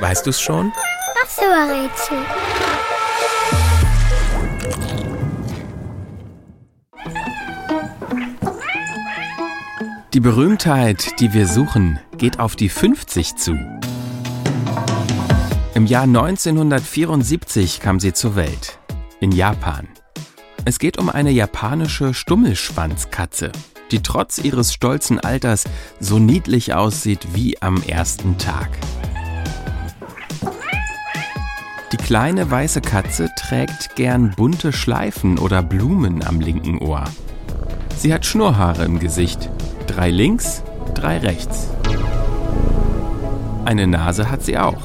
Weißt du's schon? Das Rätsel. Die Berühmtheit, die wir suchen, geht auf die 50 zu. Im Jahr 1974 kam sie zur Welt. In Japan. Es geht um eine japanische Stummelschwanzkatze, die trotz ihres stolzen Alters so niedlich aussieht wie am ersten Tag. Kleine weiße Katze trägt gern bunte Schleifen oder Blumen am linken Ohr. Sie hat Schnurrhaare im Gesicht. Drei links, drei rechts. Eine Nase hat sie auch.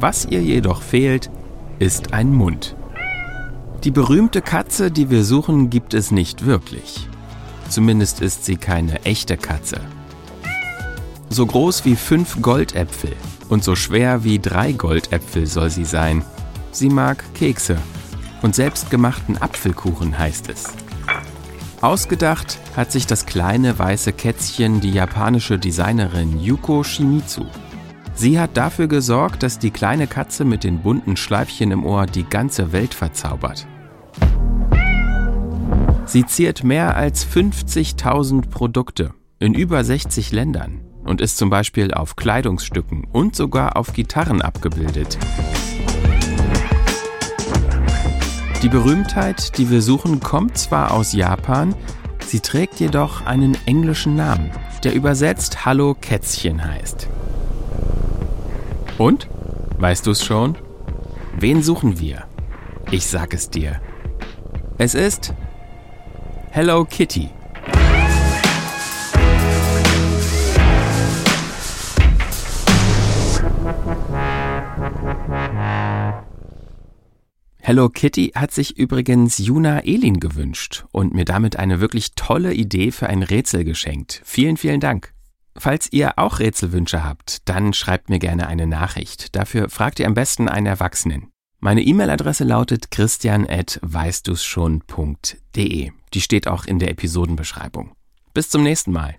Was ihr jedoch fehlt, ist ein Mund. Die berühmte Katze, die wir suchen, gibt es nicht wirklich. Zumindest ist sie keine echte Katze. So groß wie fünf Goldäpfel und so schwer wie drei Goldäpfel soll sie sein. Sie mag Kekse und selbstgemachten Apfelkuchen heißt es. Ausgedacht hat sich das kleine weiße Kätzchen die japanische Designerin Yuko Shimizu. Sie hat dafür gesorgt, dass die kleine Katze mit den bunten Schleifchen im Ohr die ganze Welt verzaubert. Sie ziert mehr als 50.000 Produkte in über 60 Ländern und ist zum Beispiel auf Kleidungsstücken und sogar auf Gitarren abgebildet. Die Berühmtheit, die wir suchen, kommt zwar aus Japan, sie trägt jedoch einen englischen Namen, der übersetzt Hallo Kätzchen heißt. Und? Weißt du es schon? Wen suchen wir? Ich sag es dir. Es ist Hello Kitty. Hello Kitty hat sich übrigens Juna Elin gewünscht und mir damit eine wirklich tolle Idee für ein Rätsel geschenkt. Vielen, vielen Dank. Falls ihr auch Rätselwünsche habt, dann schreibt mir gerne eine Nachricht. Dafür fragt ihr am besten einen Erwachsenen. Meine E-Mail-Adresse lautet christian.weißdusschon.de. Die steht auch in der Episodenbeschreibung. Bis zum nächsten Mal.